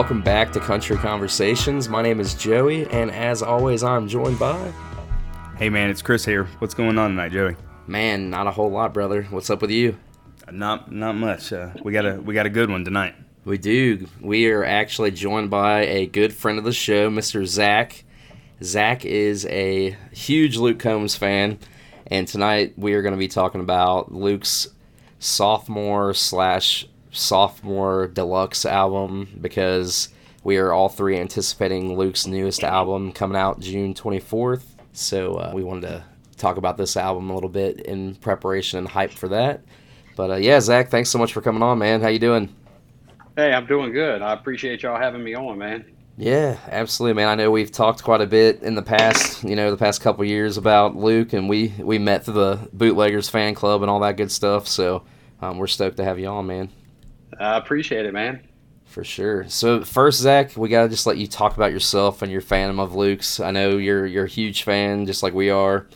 welcome back to Country Conversations. My name is Joey, and as always, I'm joined by. Hey man, it's Chris here. What's going on tonight, Joey? Man, not a whole lot, brother. What's up with you? Not not much. Uh, we got a we got a good one tonight. We do. We are actually joined by a good friend of the show, Mr. Zach. Zach is a huge Luke Combs fan, and tonight we are going to be talking about Luke's sophomore slash sophomore deluxe album because we are all three anticipating Luke's newest album coming out June 24th. So uh, we wanted to talk about this album a little bit in preparation and hype for that. But uh, yeah, Zach, thanks so much for coming on, man. How you doing? Hey, I'm doing good. I appreciate y'all having me on, man. Yeah, absolutely, man. I know we've talked quite a bit in the past, you know, the past couple years about Luke, and we we met through the Bootleggers fan club and all that good stuff. So um, we're stoked to have you on, man. I appreciate it, man. For sure. So first, Zach, we gotta just let you talk about yourself and your fandom of Luke's. I know you're you're a huge fan, just like we are.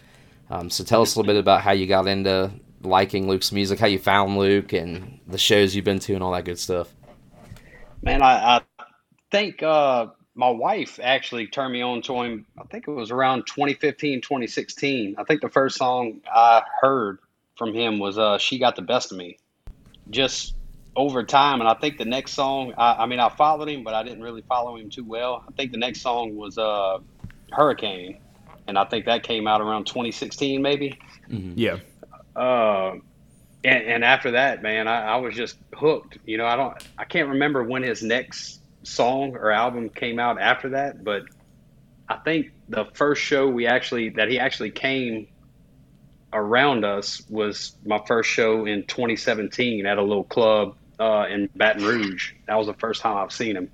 Um, so tell us a little bit about how you got into liking Luke's music, how you found Luke, and the shows you've been to, and all that good stuff. Man, I, I think uh, my wife actually turned me on to him. I think it was around 2015, 2016. I think the first song I heard from him was uh, "She Got the Best of Me." Just over time, and I think the next song. I, I, mean, I followed him, but I didn't really follow him too well. I think the next song was uh, "Hurricane," and I think that came out around 2016, maybe. Mm-hmm. Yeah. Uh, and, and after that, man, I, I was just hooked. You know, I don't, I can't remember when his next song or album came out after that, but I think the first show we actually that he actually came around us was my first show in 2017 at a little club uh, in Baton Rouge. That was the first time I've seen him.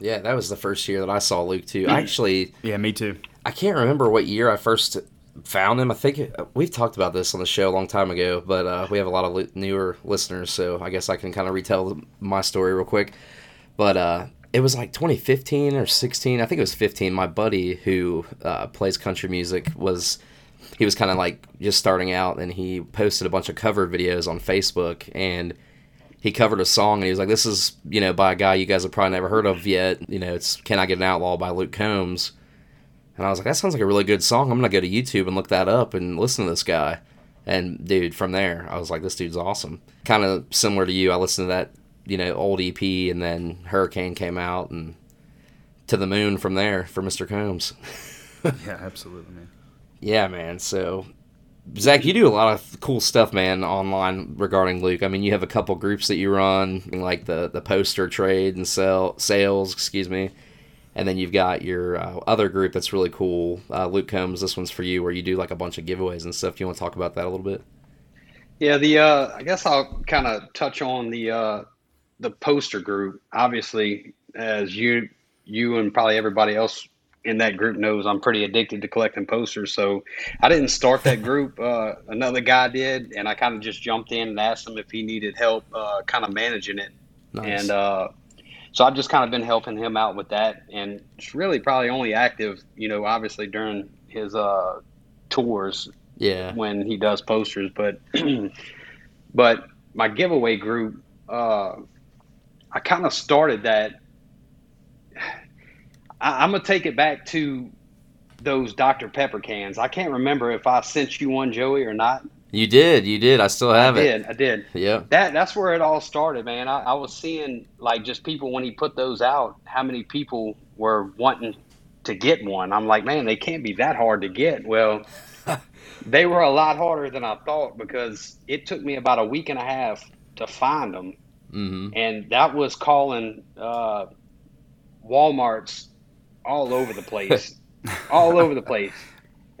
Yeah, that was the first year that I saw Luke too. Actually, yeah, me too. I can't remember what year I first found him. I think we've talked about this on the show a long time ago, but uh, we have a lot of newer listeners, so I guess I can kind of retell my story real quick. But uh, it was like 2015 or 16. I think it was 15. My buddy who uh, plays country music was he was kind of like just starting out, and he posted a bunch of cover videos on Facebook, and he covered a song, and he was like, "This is you know by a guy you guys have probably never heard of yet. You know, it's Can I Get an Outlaw by Luke Combs." And I was like, that sounds like a really good song. I'm gonna go to YouTube and look that up and listen to this guy. And dude, from there, I was like, this dude's awesome. Kind of similar to you. I listened to that, you know, old EP, and then Hurricane came out, and to the moon from there for Mr. Combs. yeah, absolutely, man. Yeah, man. So, Zach, you do a lot of cool stuff, man, online regarding Luke. I mean, you have a couple groups that you run, like the the poster trade and sell sales, excuse me and then you've got your uh, other group that's really cool, uh, Luke Combs. This one's for you, where you do like a bunch of giveaways and stuff. Do you want to talk about that a little bit? Yeah, the uh, I guess I'll kind of touch on the uh, the poster group. Obviously, as you you and probably everybody else in that group knows, I'm pretty addicted to collecting posters. So I didn't start that group. Uh, another guy did, and I kind of just jumped in and asked him if he needed help, uh, kind of managing it. Nice. And uh, so I've just kind of been helping him out with that, and it's really probably only active, you know, obviously during his uh, tours. Yeah. When he does posters, but but my giveaway group, uh, I kind of started that. I, I'm gonna take it back to those Dr. Pepper cans. I can't remember if I sent you one, Joey, or not. You did, you did. I still have I it. I did, I did. Yeah. That that's where it all started, man. I, I was seeing like just people when he put those out, how many people were wanting to get one. I'm like, man, they can't be that hard to get. Well, they were a lot harder than I thought because it took me about a week and a half to find them, mm-hmm. and that was calling uh, WalMarts all over the place, all over the place.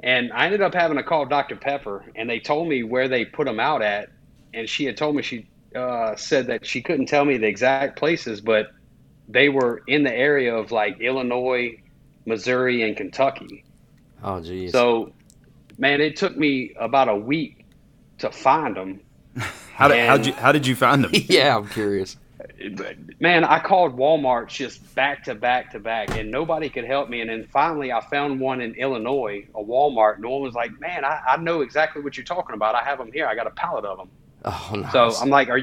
And I ended up having to call Dr. Pepper, and they told me where they put them out at. And she had told me she uh, said that she couldn't tell me the exact places, but they were in the area of like Illinois, Missouri, and Kentucky. Oh, geez. So, man, it took me about a week to find them. how did how you how did you find them? yeah, I'm curious man, I called Walmart just back to back to back, and nobody could help me. And then finally, I found one in Illinois, a Walmart, and one was like, "Man, I, I know exactly what you're talking about. I have them here. I got a pallet of them." Oh, nice. So I'm like, "Are?"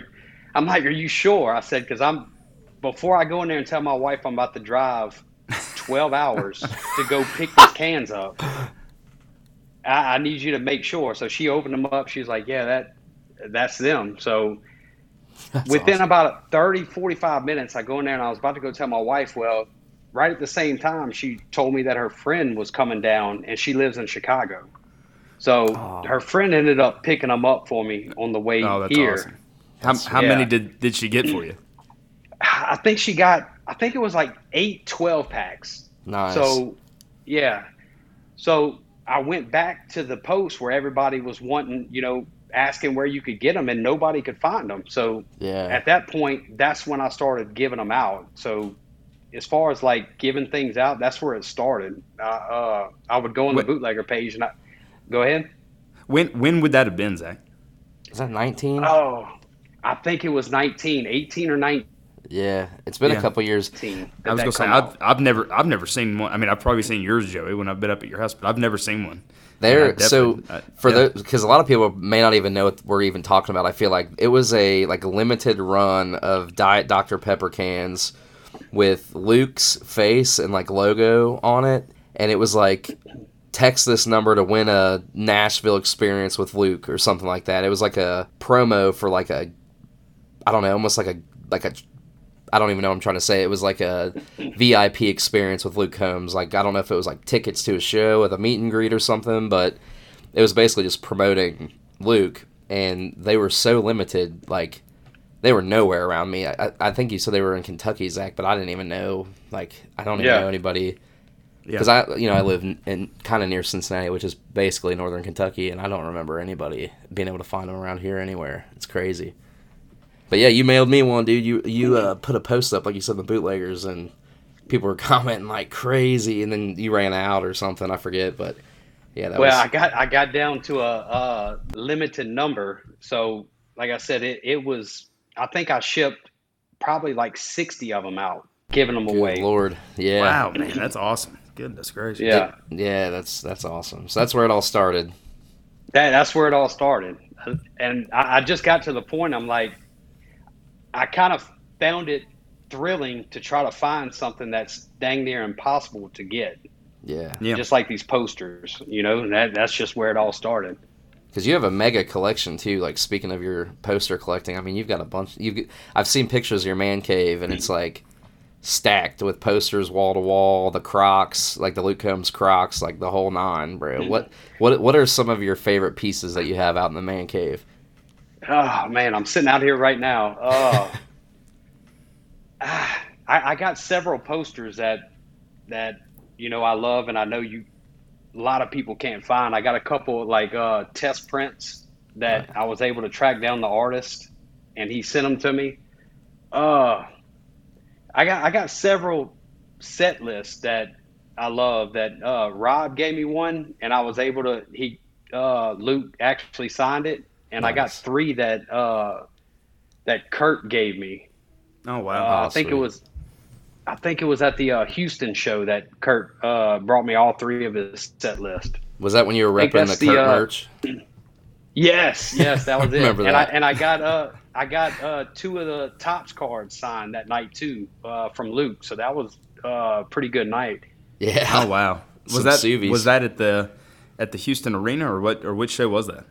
I'm like, "Are you sure?" I said, "Because I'm before I go in there and tell my wife I'm about to drive 12 hours to go pick these cans up, I, I need you to make sure. So she opened them up. She's like, yeah, that that's them. So That's within awesome. about 30, 45 minutes, I go in there and I was about to go tell my wife, well, right at the same time, she told me that her friend was coming down and she lives in Chicago. So Oh. her friend ended up picking them up for me on the way Oh, that's here. awesome. How, how yeah. many did, did she get for you? I think she got, I think it was like eight 12 packs. nice. So, yeah. So I went back to the post where everybody was wanting, you know, asking where you could get them and nobody could find them. So yeah, at that point, that's when I started giving them out. So as far as like giving things out, that's where it started. Uh, uh, I would go on the What- bootlegger page and I go ahead. When when would that have been, Zach? is that 19? Oh, I think it was 19, 18 or 19. Yeah, it's been Yeah. a couple years. that I was gonna say I've. I've never I've never seen one. I mean I've probably seen yours, Joey, when I've been up at your house, but I've never seen one. There, Yeah, so definitely. Uh, for yeah. those, because a lot of people may not even know what we're even talking about. I feel like it was a like a limited run of Diet Dr Pepper cans with Luke's face and like logo on it, and it was like text this number to win a Nashville experience with Luke or something like that. It was like a promo for like a, I don't know, almost like a like a. I don't even know what I'm trying to say. It was like a VIP experience with Luke Combs. Like I don't know if it was like tickets to a show with a meet and greet or something, but it was basically just promoting Luke, and they were so limited. Like they were nowhere around me. I, I- I think you said they were in Kentucky, Zach, but I didn't even know. Like I don't even Yeah. know anybody Yeah. because I, you know, I live in, in kind of near Cincinnati, which is basically northern Kentucky, and I don't remember anybody being able to find them around here anywhere. It's crazy. But yeah, you mailed me one, dude. You you uh, put a post up like you said, the bootleggers, and people were commenting like crazy, and then you ran out or something. I forget, but yeah, that well, was I got I got down to a, a limited number. So, like I said, it, it was. I think I shipped probably like sixty of them out, giving them good away. lord. Yeah, Wow, man, that's awesome. Goodness gracious. Yeah, yeah, that's that's awesome. So that's where it all started. that that's where it all started. And I, I just got to the point. I'm like, I kind of found it thrilling to try to find something that's dang near impossible to get, Yeah, Yeah. just like these posters. You know, and that that's just where it all started. Because you have a mega collection too. Like speaking of your poster collecting, I mean, you've got a bunch. You've I've seen pictures of your man cave, and it's like stacked with posters wall to wall. The Crocs, like the Luke Combs Crocs, like the whole nine, bro. Mm-hmm. What what what are some of your favorite pieces that you have out in the man cave? Oh man, I'm sitting out here right now. Oh, Ah, I, I got several posters that that you know I love, and I know you a lot of people can't find. I got a couple like uh, test prints that I was able to track down the artist, and he sent them to me. Uh, I got I got several set lists that I love. That uh, Rob gave me one, and I was able to. He uh, Luke actually signed it, and I got three that uh, that Kurt gave me. Oh Uh, wow. I think it was. I think it was at the uh, Houston show that Kurt uh, brought me all three of his set list. Was that when you were I repping the that's Kurt uh, merch? Yes, yes, that was it. Remember and I that. and I got uh I got uh two of the Topps cards signed that night too uh, from Luke. So that was uh pretty good night. Yeah. Oh wow. Was Some that Suvies. was that at the at the Houston Arena or what or which show was that?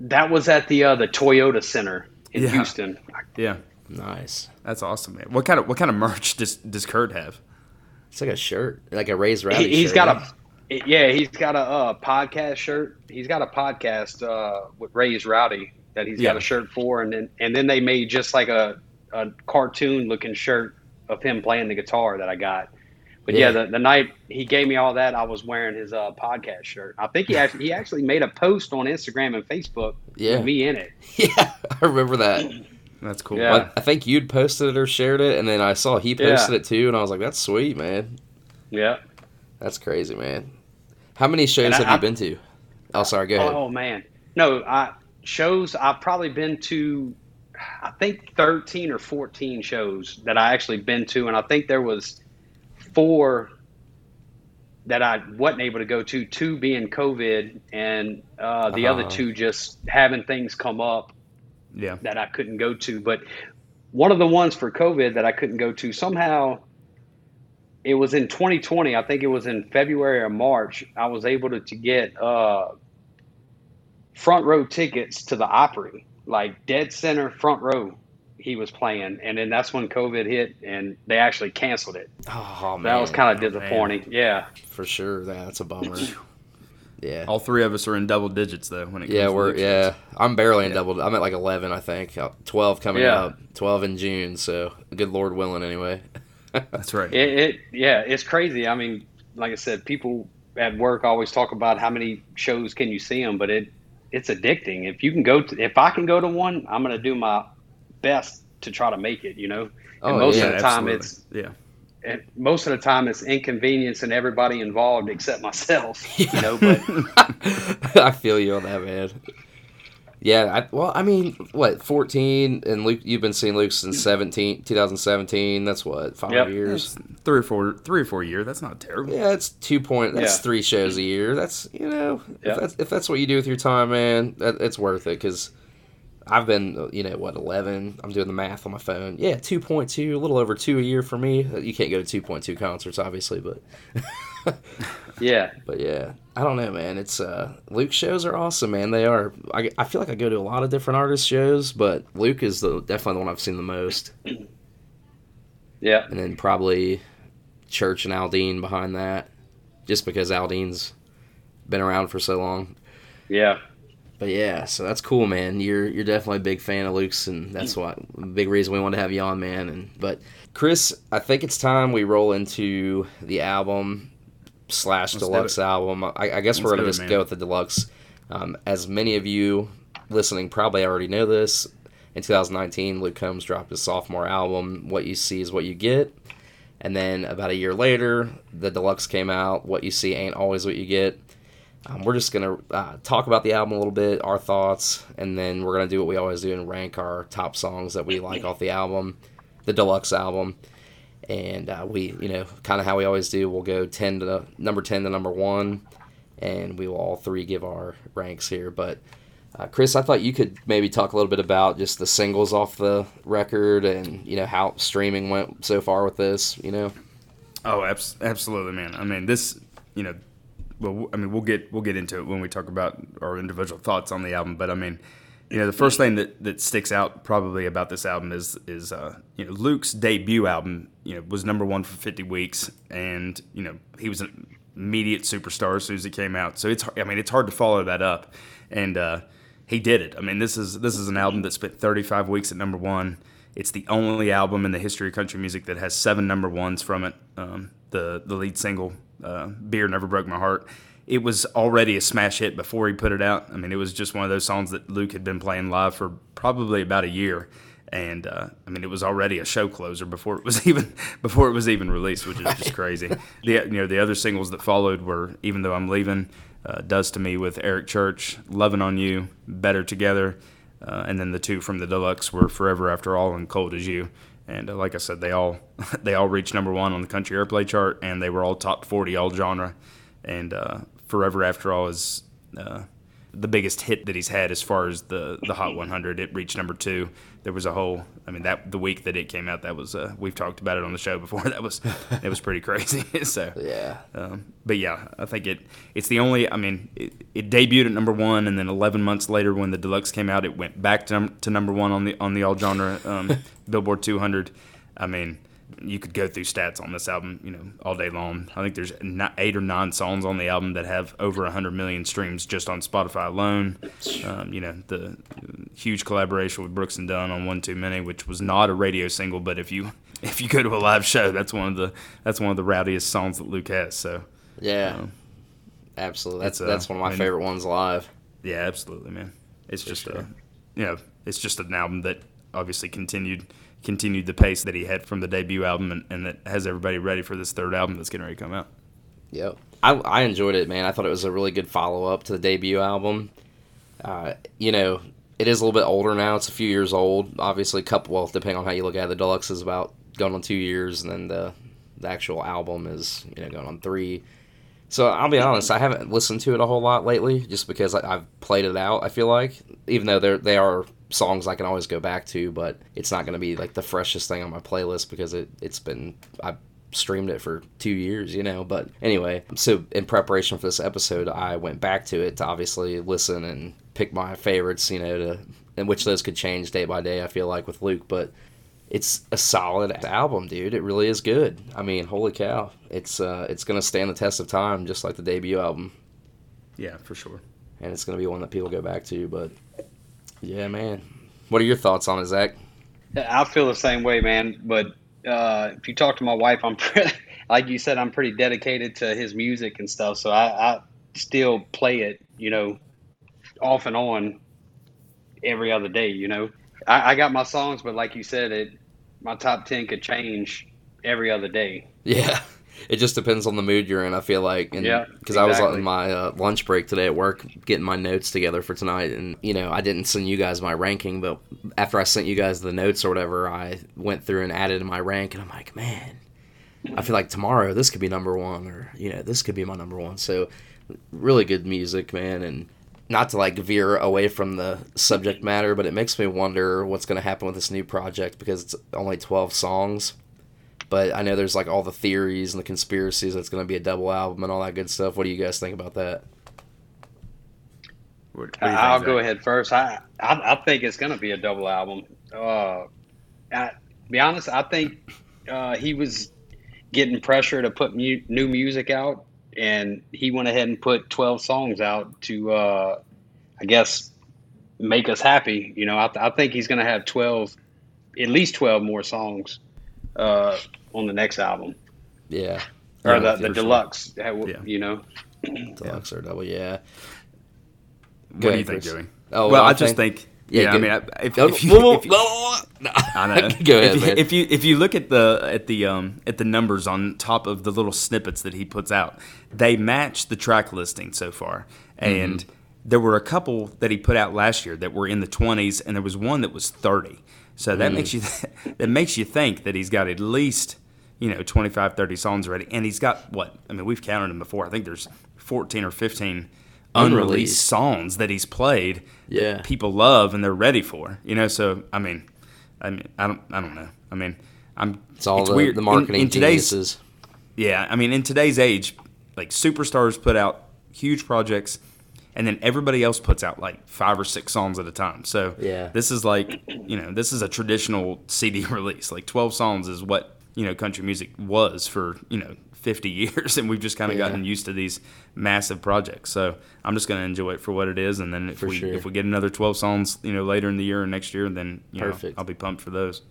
That was at the uh, the Toyota Center in Yeah. Houston. Yeah. Nice. That's awesome, man. What kind of what kind of merch does does Kurt have? It's like a shirt, like a raised rowdy. He, he's shirt, got yeah. a yeah, he's got a uh, podcast shirt. He's got a podcast uh, with Raised Rowdy that he's Yeah. got a shirt for, and then and then they made just like a, a cartoon looking shirt of him playing the guitar that I got. But yeah, Yeah. the, the night he gave me all that, I was wearing his uh, podcast shirt. I think he actually he actually made a post on Instagram and Facebook Yeah. with me in it. Yeah, I remember that. That's cool. Yeah. Well, I think you'd posted it or shared it, and then I saw he Yeah. posted it too, and I was like, "That's sweet, man. Yeah. That's crazy, man." How many shows And I- have you I- been to? Oh, sorry. Go ahead. Oh man, no. I shows I've probably been to. I think thirteen or fourteen shows that I actually been to, and I think there was four that I wasn't able to go to. Two being COVID, and uh, the other Uh-huh. two just having things come up Yeah. that I couldn't go to. But one of the ones for COVID that I couldn't go to somehow. It was in 2020. I think it was in February or March. I was able to, to get uh, front row tickets to the Opry, like dead center front row. He was playing, and then that's when COVID hit, and they actually canceled it. Oh man, That was kind of Oh, disappointing. Yeah, for sure. That's a bummer. Yeah. All three of us are in double digits though when it comes Yeah, to we're yeah. I'm barely in Yeah. double. I'm at like 11, I think. Uh, 12 coming Yeah. up. 12 in June. So good Lord willing, anyway. That's right. it, it yeah, it's crazy. I mean, like I said, people at work always talk about how many shows can you see them, but it it's addicting. If you can go to, if I can go to one, I'm gonna do my best to try to make it. You know, and Oh, most yeah, of the time absolutely. it's yeah. and most of the time it's inconvenience and everybody involved except myself. You know, but I feel you on that, man. Yeah, I, well, I mean, what, 14, and Luke, you've been seeing Luke since 17, 2017. That's what, five Yep. years? It's three or four, three or four year. That's not terrible. Yeah, it's two point. That's Yeah. three shows a year. That's you know, Yeah. if that's if that's what you do with your time, man, that, it's worth it. Because I've been, you know, what eleven? I'm doing the math on my phone. Yeah, two point two, a little over two a year for me. You can't go to two point two concerts, obviously, but yeah, but yeah, I don't know, man. It's uh, Luke shows are awesome, man. They are. I, I feel like I go to a lot of different artist shows, but Luke is the definitely the one I've seen the most, yeah, and then probably Church and Aldean behind that, just because Aldean's been around for so long. yeah. But yeah, so that's cool, man. You're you're definitely a big fan of Luke's, and that's why big reason we wanted to have you on, man. And but Chris, I think it's time we roll into the album slash Let's deluxe album. I, I guess we're gonna do it, just go with the deluxe. Um, as many of you listening probably already know this, in 2019, Luke Combs dropped his sophomore album. What you see is what you get. And then about a year later, the deluxe came out. What you see ain't always what you get. Um, we're just gonna uh, talk about the album a little bit, our thoughts, and then we're gonna do what we always do and rank our top songs that we like off the album, the deluxe album. And uh, we, you know, kind of how we always do. We'll go ten to the, number ten to number one, and we will all three give our ranks here. But uh, Chris, I thought you could maybe talk a little bit about just the singles off the record, and you know how streaming went so far with this. You know, Oh, abs- absolutely, man. I mean, this, you know, well, I mean, we'll get we'll get into it when we talk about our individual thoughts on the album. But I mean, you know, the first thing that, that sticks out probably about this album is is uh, you know Luke's debut album. You know, was number one for 50 weeks, and you know he was an immediate superstar as soon as it came out. So it's I mean it's hard to follow that up, and uh, he did it. I mean this is this is an album that spent 35 weeks at number one. It's the only album in the history of country music that has seven number ones from it. Um, the the lead single, uh, "Beer Never Broke My Heart," it was already a smash hit before he put it out. I mean, it was just one of those songs that Luke had been playing live for probably about a year, and uh, I mean, it was already a show closer before it was even before it was even released, which is just crazy. The you know the other singles that followed were "Even Though I'm Leaving," uh, "Does to Me" with Eric Church, "Loving on You," "Better Together." Uh, and then the two from the deluxe were "Forever After All" and "Cold as You." And uh, like I said, they all they all reached number one on the country airplay chart, and they were all top forty all genre. And uh, "Forever After All" is uh, the biggest hit that he's had as far as the the Hot 100. It reached number two. There was a whole, I mean, that the week that it came out, that was uh, we've talked about it on the show before. That was it was pretty crazy. so yeah, um, but yeah, I think it it's the only. I mean, it, it debuted at number one, and then 11 months later, when the deluxe came out, it went back to, num- to number one on the on the all genre um, Billboard 200. I mean, you could go through stats on this album, you know, all day long. I think there's eight or nine songs on the album that have over 100 million streams just on Spotify alone. Um, you know, the huge collaboration with Brooks and Dunn on One Too Many, which was not a radio single, but if you if you go to a live show, that's one of the that's one of the rowdiest songs that Luke has. So. yeah, Um, absolutely. That's it's, uh, that's one of my I mean- favorite ones live. Yeah, absolutely, man. It's just sure. a, you know, it's just an album that obviously continued continued the pace that he had from the debut album, and, and that has everybody ready for this third album that's getting ready to come out. Yep. I, I enjoyed it, man. I thought it was a really good follow up to the debut album. Uh, you know, it is a little bit older now. It's a few years old. Obviously, a couple. Well, depending on how you look at it, the deluxe is about going on two years, and then the the actual album is you know going on three. So I'll be honest, I haven't listened to it a whole lot lately, just because I, I've played it out. I feel like, even though they they are songs I can always go back to, but it's not going to be like the freshest thing on my playlist because it it's been I've streamed it for two years, you know. But anyway, so in preparation for this episode, I went back to it to obviously listen and pick my favorites, you know, to and which those could change day by day. I feel like with Luke, but it's a solid album, dude. It really is good. I mean, holy cow, it's uh, it's gonna stand the test of time, just like the debut album. Yeah, for sure. And it's gonna be one that people go back to. But yeah, man, what are your thoughts on it, Zach? I feel the same way, man. But uh, if you talk to my wife, I'm pretty, like you said, I'm pretty dedicated to his music and stuff. So I, I still play it, you know, off and on every other day. You know, I, I got my songs, but like you said, it my top ten could change every other day. Yeah. It just depends on the mood you're in. I feel like, and Yeah, because I was on my uh, lunch break today at work, getting my notes together for tonight, and you know, I didn't send you guys my ranking, but after I sent you guys the notes or whatever, I went through and added my rank, and I'm like, man, I feel like tomorrow this could be number one, or you know, this could be my number one. So, really good music, man, and not to like veer away from the subject matter, but it makes me wonder what's going to happen with this new project because it's only 12 songs. But I know there's like all the theories and the conspiracies that's going to be a double album and all that good stuff. What do you guys think about that? What, what think, I'll Zach? go ahead first. I I, I think it's gonna be a double album. Uh, I, be honest, I think uh, he was getting pressure to put mu- new music out, and he went ahead and put twelve songs out to, uh, I guess, make us happy. You know, I, I think he's gonna have twelve, at least twelve more songs uh, on the next album Yeah. or Yeah, the, for the sure. deluxe. uh, Yeah. You know, Deluxe or double, yeah. What Go do you think, Chris. Joey? Oh, well, I I just think- think. Yeah, Yeah, I mean, I- if, if you, if you-. Go ahead, if, you- man. if you if you look at the at the um at the numbers on top of the little snippets that he puts out, they match the track listing so far. And Mm-hmm. there were a couple that he put out last year that were in the 20s, and there was one that was 30. So Mm. that makes you that makes you think that he's got at least you know 25, 30 songs already, and he's got what? I mean, we've counted them before. I think there's 14 or 15 unreleased songs that he's played Yeah. that people love and they're ready for. You know, so I mean, I mean, I don't, I don't know. I mean, I'm. It's all the, weird. the In- marketing in, today's, geniuses. Yeah, I mean, in today's age, like superstars put out huge projects, and then everybody else puts out like five or six songs at a time. So Yeah. this is like, you know, this is a traditional CD release. Like twelve songs is what you know country music was for you know 50 years and we've just kind of Yeah. gotten used to these massive projects so i'm just going to enjoy it for what it is and then if For we sure. if we get another 12 songs you know later in the year or next year then you know Perfect. i'll be pumped for those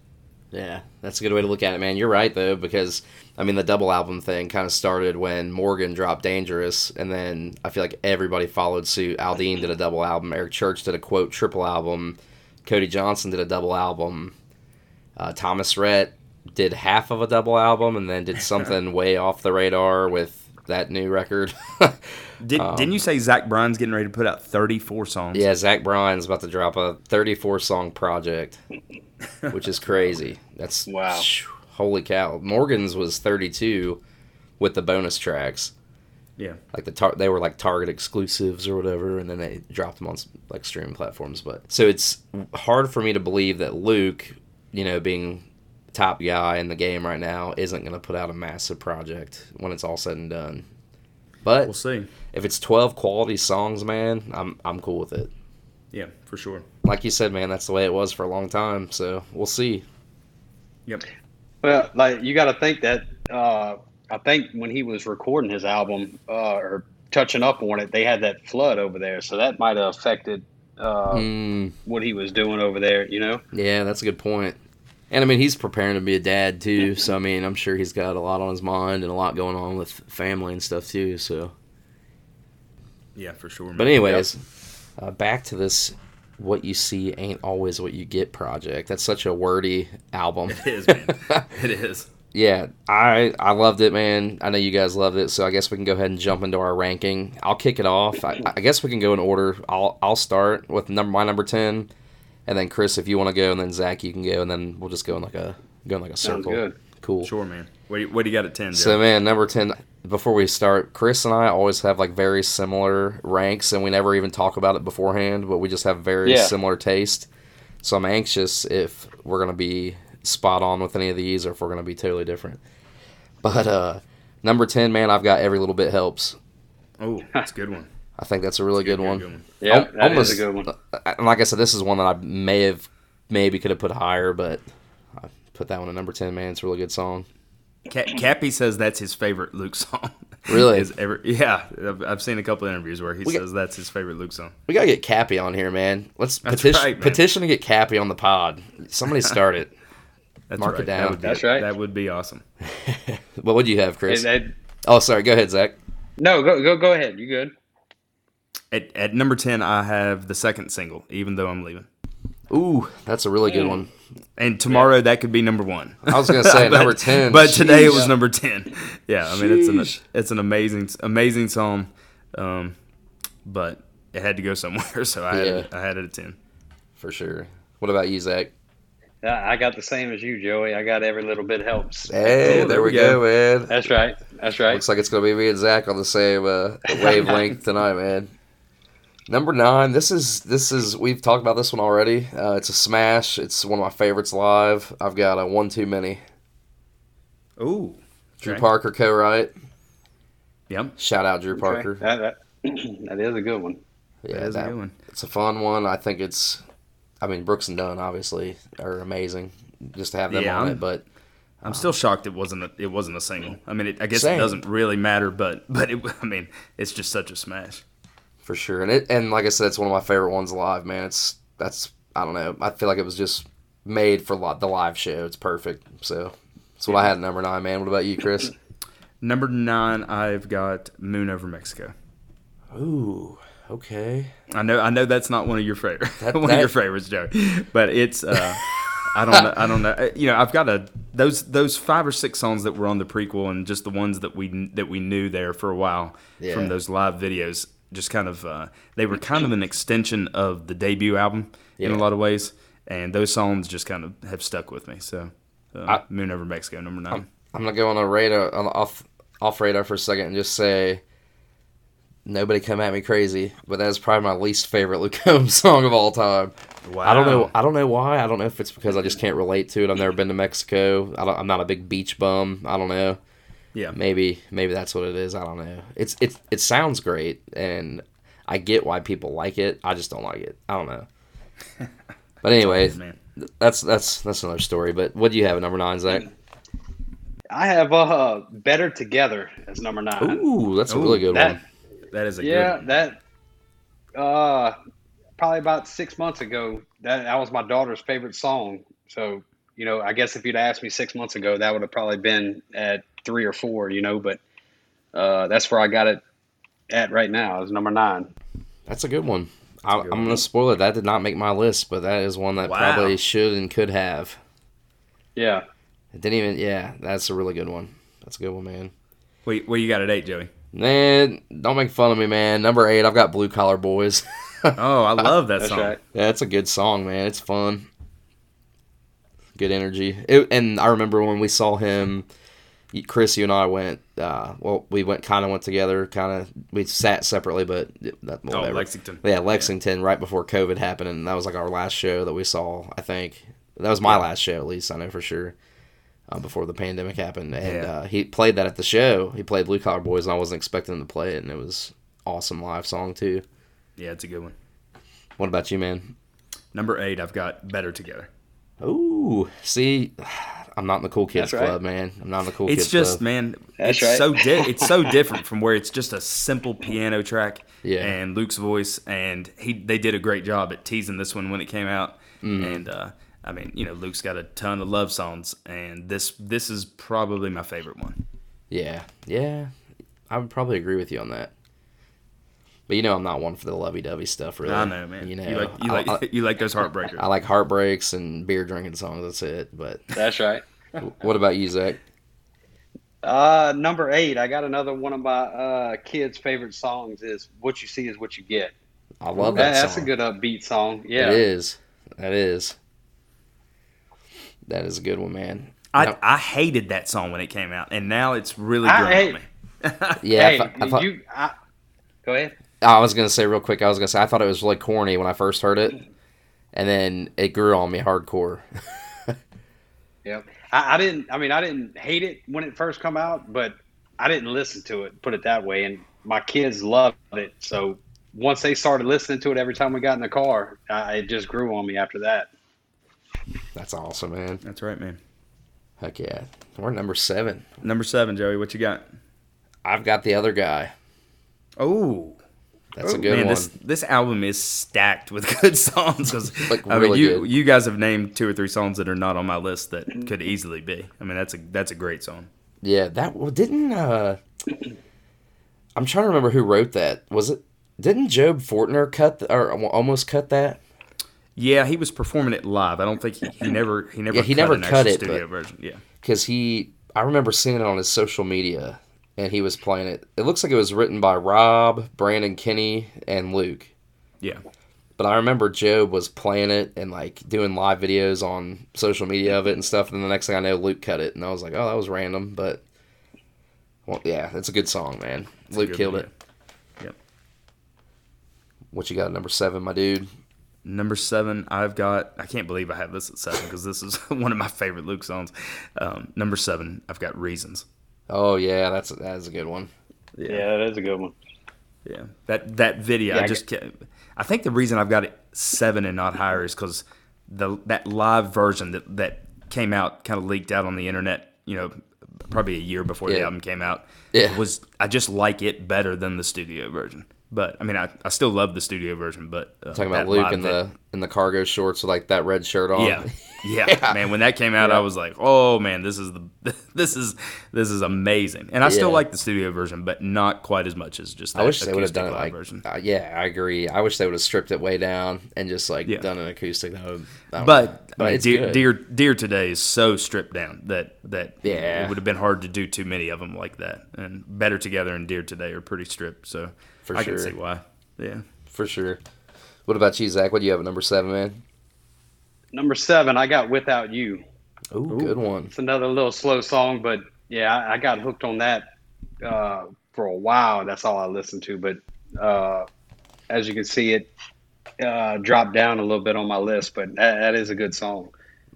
Yeah, that's a good way to look at it, man. You're right though, because I mean the double album thing kind of started when Morgan dropped Dangerous, and then I feel like everybody followed suit. Aldean did a double album. Eric Church did a quote triple album. Cody Johnson did a double album. Uh, Thomas Rhett did half of a double album, and then did something way off the radar with that new record. Did, didn't you say Zach Bryan's getting ready to put out 34 songs? Um, yeah, Zach Bryan's about to drop a 34 song project, which is crazy. That's Wow. Holy cow! Morgan's was 32 with the bonus tracks. Yeah. like the tar- they were like Target exclusives or whatever, and then they dropped them on like streaming platforms. But so it's hard for me to believe that Luke, you know, being top guy in the game right now, isn't going to put out a massive project when it's all said and done. But We'll see. if it's 12 quality songs, man, I'm I'm cool with it. Yeah, for sure. Like you said, man, that's the way it was for a long time. So we'll see. Yep. Well, like you got to think that uh, I think when he was recording his album uh, or touching up on it, they had that flood over there, so that might have affected uh, Mm, what he was doing over there. You know, yeah, that's a good point. And I mean, he's preparing to be a dad too. So I mean, I'm sure he's got a lot on his mind and a lot going on with family and stuff too. So. Yeah, for sure. But anyways, uh, back to this. What you see ain't always what you get. Project. That's such a wordy album. it is, man. it is. yeah, I I loved it, man. I know you guys loved it, so I guess we can go ahead and jump into our ranking. I'll kick it off. I, I guess we can go in order. I'll I'll start with number my number ten, and then Chris, if you want to go, and then Zach, you can go, and then we'll just go in like a go in like a sounds circle. good. Cool. Sure, man. What do you, what do you got at 10, Joe? So man, number ten, before we start, Chris and I always have like very similar ranks, and we never even talk about it beforehand, but we just have very Yeah. similar taste. So I'm anxious if we're gonna be spot on with any of these, or if we're gonna be totally different. But uh, number ten, man, I've got every little bit helps. Oh, that's a good one. I think that's a really good, one. one. Yeah, Al- that is a good one. And like I said, this is one that I may have, maybe could have put higher, but I put that one at number ten. Man, it's a really good song. Ca- Cappy says that's his favorite Luke song. Really? Is ever, yeah, I've, I've seen a couple of interviews where he We got- says that's his favorite Luke song. We gotta get Cappy on here, man. Let's That's petition right, man. petition to get Cappy on the pod. Somebody start it. That's Mark it right. down. That would be, That's right. That would be awesome. What would you have, Chris? Hey, uh, that- oh, sorry. Go ahead, Zach. no, go go go ahead. You good? At, at number ten, I have the second single, even though I'm leaving. Ooh, that's a really good one. And tomorrow that could be number one. I was gonna say But- number ten, but today it was number ten. Yeah, I mean it's an it's an amazing amazing song, um, but it had to go somewhere, so I had it, I had it at ten. for sure. What about you, Zach? I got the same as you, Joey. I got every little bit helps. Hey, Oh, there we go, man. That's right. That's right. Looks like it's gonna be me and Zach on the same uh, wavelength tonight, man. Number nine. This is this is we've talked about this one already. Uh, it's a smash. It's one of my favorites live. I've got a one too many. Ooh, Drew Okay. Parker co-write. Yep, Shout out Drew Okay. Parker. That, that, that is a good one. Yeah, that is a good one. it's a fun one. I think it's. I mean, Brooks and Dunn obviously are amazing. Just to have them Yeah, on I'm- it, but I'm still shocked it wasn't a, it wasn't a single. I mean, it, I guess Same. it doesn't really matter, but but it, I mean, it's just such a smash. For sure. And it and like I said, it's one of my favorite ones live, man. It's that's I don't know. I feel like it was just made for li- the live show. It's perfect. So that's what I had at number nine, man. What about you, Chris? Number nine, I've got Moon over Mexico. Ooh, okay. I know, I know that's not one of your favorite, That- one that- of your favorites, Joe. But it's, uh, I don't know, I don't know. You know, I've got a those those five or six songs that were on the prequel and just the ones that we that we knew there for a while Yeah. from those live videos. Just kind of, uh, they were kind of an extension of the debut album in a lot of ways, and those songs just kind of have stuck with me. So, uh, I- Moon over Mexico, number 9 I'm gonna go on a radar on off off radar for a second and just say. Nobody come at me crazy, but that's probably my least favorite Luke Combs song of all time. wow. I don't know. I don't know why. I don't know if it's because I just can't relate to it. I've never been to Mexico. I don't, I'm not a big beach bum. I don't know. Yeah, Maybe maybe that's what it is. I don't know. It's it it sounds great, and I get why people like it. I just don't like it. I don't know. But anyway, that's that's that's another story. But what do you have at number nine, Zach? I have uh Better Together as number nine. Ooh, that's a really good that- one. That is a good yeah, one. that uh probably about six months ago, that that was my daughter's favorite song. So, you know, I guess if you'd asked me six months ago, that would have probably been at three or four, you know, but uh that's where I got it at right now is number nine. That's a good one. I, am gonna spoil it. That did not make my list, but that is one that Wow. probably should and could have. Yeah. It didn't even. Yeah, that's a really good one. That's a good one, man. Wait, where you got it eight, Joey? Man, don't make fun of me, man. Number eight, I've got Blue Collar Boys. Oh, I love that That's song. right. Yeah, it's a good song, man. It's fun. Good energy. It, and I remember when we saw him, Chris, you and I went. Uh, well, we went kind of went together. Kind of we sat separately, but that Oh, whatever. Lexington. Yeah, Lexington, right before COVID happened, and that was like our last show that we saw. I think that was my last show, at least I know for sure. Uh, before the pandemic happened, and Yeah. uh, he played that at the show. He played Blue Collar Boys, and I wasn't expecting him to play it, and it was awesome live song too. Yeah, it's a good one. What about you, man? Number eight, I've got Better Together. Ooh, see, I'm not in the cool kids That's right. club, man. I'm not in the cool kids club. It's kids just, club. man, That's it's right. so di- it's so different from where it's just a simple piano track Yeah. and Luke's voice, and he they did a great job at teasing this one when it came out. Mm-hmm. And uh, I mean, you know, Luke's got a ton of love songs, and this this is probably my favorite one. Yeah, yeah, I would probably agree with you on that. But you know, I'm not one for the lovey-dovey stuff, really. I know, man. You know, you like you I, like I- you like those heartbreakers. I like heartbreaks and beer drinking songs. That's it. But That's right. What about you, Zach? Uh number eight, I got another one of my uh kids' favorite songs is What You See Is What You Get. I love That- that that's a good upbeat song. Yeah. It is. That is. That is a good one, man. I, Now- I hated that song when it came out, and now it's really I hate- me. Yeah, hey, I, thought- I thought, you. I, go ahead. I was gonna say real quick. I was gonna say I thought it was really corny when I first heard it, and then it grew on me hardcore. Yep. I, I didn't. I mean, I didn't hate it when it first come out, but I didn't listen to it. Put it that way. And my kids loved it. So once they started listening to it every time we got in the car, I, it just grew on me after that. That's awesome, man. That's right, man. Heck yeah. We're number seven. Number seven, Joey. What you got? I've got the other guy. Oh, That's a good man, one. This this album is stacked with good songs. 'cause, Like, I mean, you good. you guys have named two or three songs that are not on my list that could easily be. I mean, that's a that's a great song. Yeah, that well, didn't. uh I'm trying to remember who wrote that. Was it? Didn't Job Fortner cut the, or almost cut that? Yeah, he was performing it live. I don't think he, he never he never Yeah, he cut never cut it, studio version. Yeah, Because he, I remember seeing it on his social media, and he was playing it. It looks like it was written by Rob, Brandon Kinney, and Luke. yeah, But I remember Job was playing it and like doing live videos on social media of it and stuff. And the next thing I know, Luke cut it, and I was like, "Oh, that was random." But well, yeah, it's a good song, man. a Luke killed video. it. Yep. What you got at number seven, my dude? Number seven, I've got. I can't believe I have this at seven because this is one of my favorite Luke songs. Um, number seven, I've got reasons. Oh yeah, that's that's a good one. Yeah, that is a good one. Yeah, that that video. Yeah, I I just can't, I think the reason I've got it seven and not higher is because the that live version that that came out kind of leaked out on the internet. You know, probably a year before the album came out. Yeah. was I just like it better than the studio version. But I mean, I, I still love the studio version. But uh, Talking about Luke in the in the cargo shorts with like that red shirt on. yeah. yeah, man. When that came out, I was like, "Oh man, this is the this is this is amazing." And I still like the studio version, but not quite as much as just. I wish they would have acoustic done it like. version. Uh, yeah, I agree. I wish they would have stripped it way down and just like Yeah. done an acoustic. That would. But, But I mean, it's Dear, Dear Dear today is so stripped down that that Yeah. it would have been hard to do too many of them like that. And Better Together and Dear today are pretty stripped, so For I sure. can see why. Yeah, for sure. What about you, Zach? What do you have at number seven, man? Number seven, I got Without You. Ooh, good one. It's another little slow song, but yeah, I, I got hooked on that uh, for a while. That's all I listened to. But uh, as you can see, it uh, dropped down a little bit on my list. But that, that is a good song.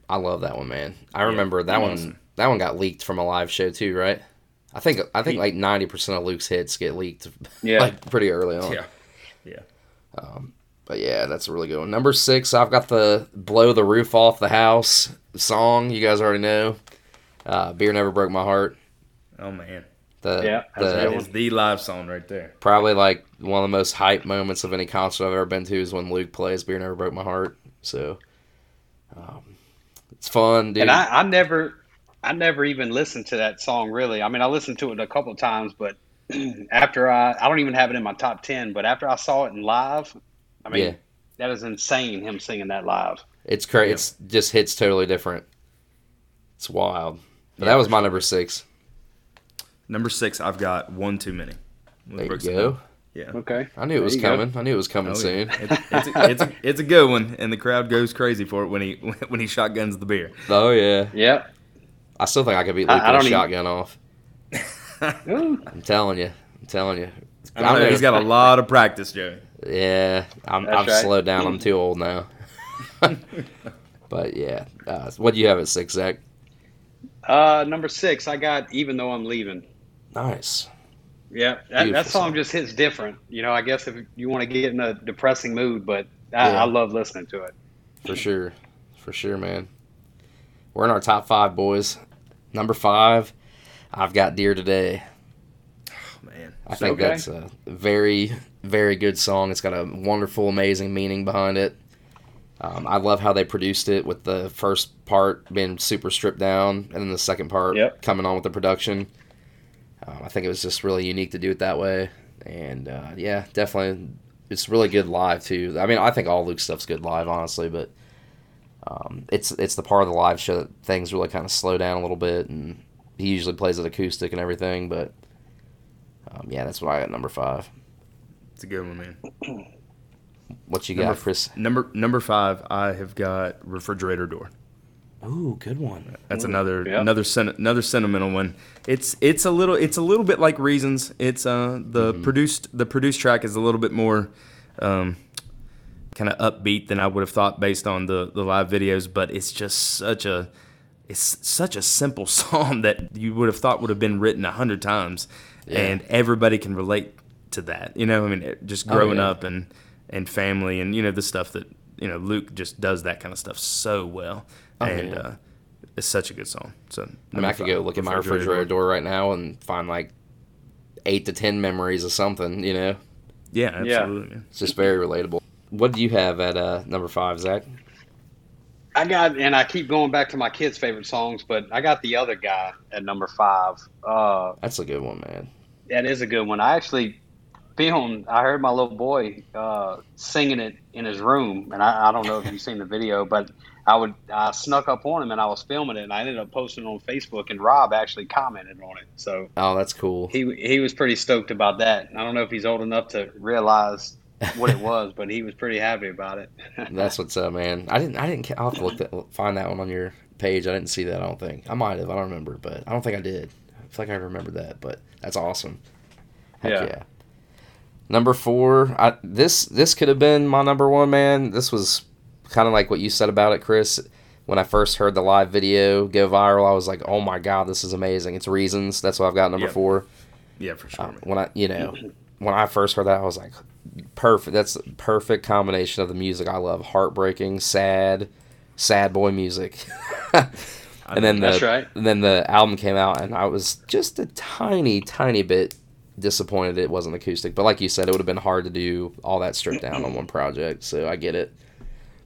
I love that one, man. I remember that one. awesome. That one got leaked from a live show too, right? I think I think He- like ninety percent of Luke's hits get leaked, Yeah. like pretty early on. yeah, yeah. But yeah, that's a really good one. Number six, I've got the "Blow the Roof Off the House" song. You guys already know. Uh, Beer never broke my heart. Oh man, The, Yeah, the that was the live song right there. probably like one of the most hype moments of any concert I've ever been to is when Luke plays "Beer Never Broke My Heart." So, um, it's fun, dude. And I, I never, I never even listened to that song really. I mean, I listened to it a couple of times, but after I, I don't even have it in my top ten. But after I saw it in live, I mean, Yeah. that is insane. Him singing that live. It's crazy. It's just hits totally different. It's wild. But Yeah, that was my number six. Number six, I've got one too many. There Brooks you go. Yeah. Okay, I knew it was you go. coming. I knew it was coming Oh, soon. yeah. It's, it's, a, it's, a, it's a good one, and the crowd goes crazy for it when he when he shotguns the beer. Oh yeah. Yep. I still think I could beat I- Luke I with a don't even- shotgun off. I'm telling you. I'm telling you. I don't know. He's got a lot of practice, Joey. Yeah, I'm, I've right. slowed down. I'm too old now. but yeah, uh, what do you have at six, Zach? Uh, number six, I got even though I'm leaving. Nice. Yeah, that, that song song. just hits different. You know, I guess if you want to get in a depressing mood, but I, Yeah. I love listening to it. For sure. For sure, man. We're in our top five, boys. Number five, I've got Dear Today. Oh, man. I think Okay. that's a very, very good song. It's got a wonderful, amazing meaning behind it. Um, I love how they produced it with the first part being super stripped down and then the second part Yep. coming on with the production. Um, I think it was just really unique to do it that way. And uh, yeah, definitely, it's really good live too. I mean, I think all Luke's stuff's good live, honestly, but um, it's it's the part of the live show that things really kind of slow down a little bit, and he usually plays it acoustic and everything. But um, yeah, that's why I got number five. It's a good one, man. What you Number got, Chris? Number number five, I have got refrigerator door. Ooh, good one. That's another Yep. another sen- another sentimental one. It's it's a little it's a little bit like Reasons. It's uh the produced the produced track is a little bit more um kind of upbeat than I would have thought based on the the live videos, but it's just such a it's such a simple song that you would have thought would have been written a hundred times, and everybody can relate to that. You know, I mean, it- just Oh, growing yeah. up and and family and you know the stuff that you know Luke just does that kind of stuff so well, Oh, and yeah. uh, it's such a good song. So I mean, number I could go look at my refrigerator door right now and find like eight to ten memories of something. You know, Yeah, Yeah. absolutely. man. it's just very relatable. What do you have at uh, number five, Zach? I got, and I keep going back to my kids' favorite songs, but I got the other guy at number five. Uh, That's a good one, man. that is a good one. I actually filmed. I heard my little boy uh, singing it in his room, and I, I don't know if you've seen the video, but I would I snuck up on him and I was filming it, and I ended up posting it on Facebook, and Rob actually commented on it. So Oh, that's cool. he he was pretty stoked about that. I don't know if he's old enough to realize what it was, but he was pretty happy about it. That's what's up, man. I didn't. I didn't. I'll have to look that, find that one on your page. I didn't see that. I don't think. I might have. I don't remember, but I don't think I did. I feel like I remember that, but that's awesome. Heck yeah. Yeah. Number four. I, this this could have been my number one, man. This was kind of like what you said about it, Chris. When I first heard the live video go viral, I was like, "Oh my god, this is amazing!" It's Reasons. That's why I've got number Yep. four. Yeah, for sure. Uh, when I, you know, when I first heard that, I was like, perfect. That's the perfect combination of the music I love: heartbreaking, sad, sad boy music. and then the, That's right. and then the album came out, and I was just a tiny, tiny bit disappointed it wasn't acoustic. But like you said, it would have been hard to do all that stripped down on one project. So I get it.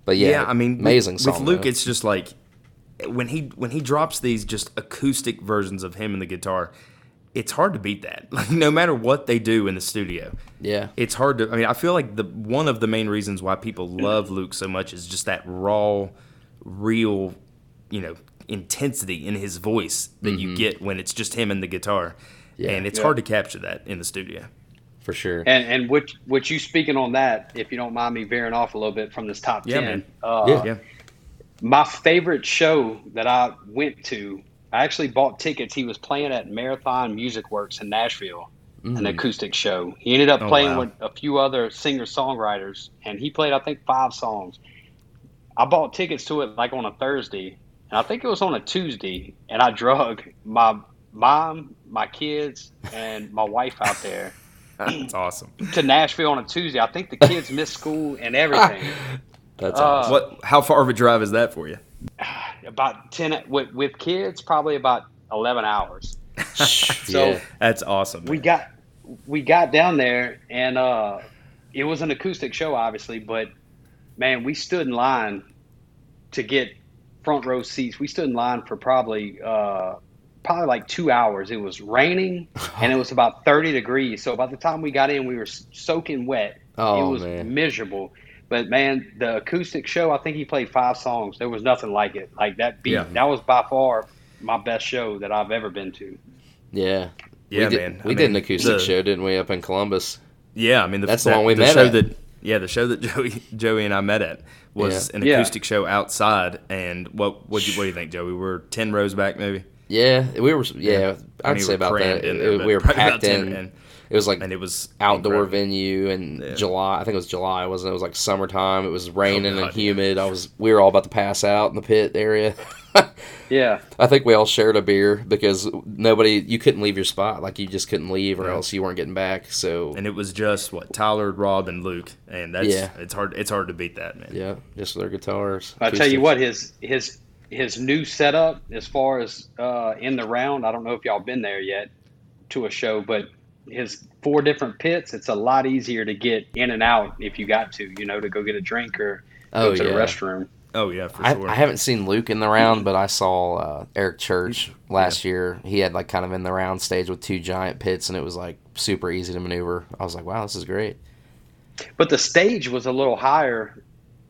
But yeah, yeah, I mean, amazing with, song. With Luke. though. It's just like when he when he drops these just acoustic versions of him and the guitar. It's hard to beat that. Like no matter what they do in the studio, yeah, it's hard to. I mean, I feel like the one of the main reasons why people love Luke so much is just that raw, real, you know, intensity in his voice that you get when it's just him and the guitar. Mm-hmm. Yeah. and it's Yeah. hard to capture that in the studio. for sure. And and which which you speaking on that, if you don't mind me veering off a little bit from this top Yeah, ten. man. Uh, Yeah. Yeah, My favorite show that I went to, I actually bought tickets. He was playing at Marathon Music Works in Nashville, an acoustic show. He ended up Oh, playing wow. with a few other singer songwriters, and he played I think five songs. I bought tickets to it like on a Thursday, and I think it was on a Tuesday, and I drug my mom, my kids, and my wife out there that's awesome. to Nashville on a Tuesday. I think the kids missed school and everything. That's Uh, awesome. What? How far of a drive is that for you? About ten with with kids, probably about eleven hours. So yeah, That's awesome. we got we got down there, and uh, it was an acoustic show, obviously, but man, we stood in line to get front row seats. We stood in line for probably uh, probably like two hours. It was raining, and it was about thirty degrees. So by the time we got in, we were soaking wet. Oh, it was man. miserable. But man, the acoustic show, I think he played five songs. There was nothing like it. Like that beat, Yeah. that was by far my best show that I've ever been to. yeah. Yeah, we did, man. We I did an acoustic the- show, didn't we, up in Columbus? Yeah, I mean the, That's the that- one we the met show at. that yeah the show that Joey Joey and I met at was Yeah. an Yeah. acoustic show outside. And what what do you, what do you think, Joey? We were ten rows back, maybe. Yeah, we were. Yeah, I I'd mean, say we're about that. in there, we were probably about packed 10, in. And- It was like and it was outdoor incredible. venue in Yeah. July. I think it was July, wasn't it? It was like summertime. It was raining God, and humid. I was. We were all about to pass out in the pit area. Yeah. I think we all shared a beer because nobody. You couldn't leave your spot. Like you just couldn't leave, or Yeah. else you weren't getting back. So And it was just what Tyler, Rob, and Luke, and that's Yeah. it's hard it's hard to beat that, man. yeah, just their guitars. I tell you what, his his his new setup as far as uh, in the round. I don't know if y'all been there yet to a show, but his four different pits. It's a lot easier to get in and out if you got to, you know, to go get a drink or Oh go to yeah. the restroom. Oh yeah, for I, sure. I haven't seen Luke in the round, but I saw uh, Eric Church last year. He had like kind of in the round stage with two giant pits, and it was like super easy to maneuver. I was like, wow, this is great. But the stage was a little higher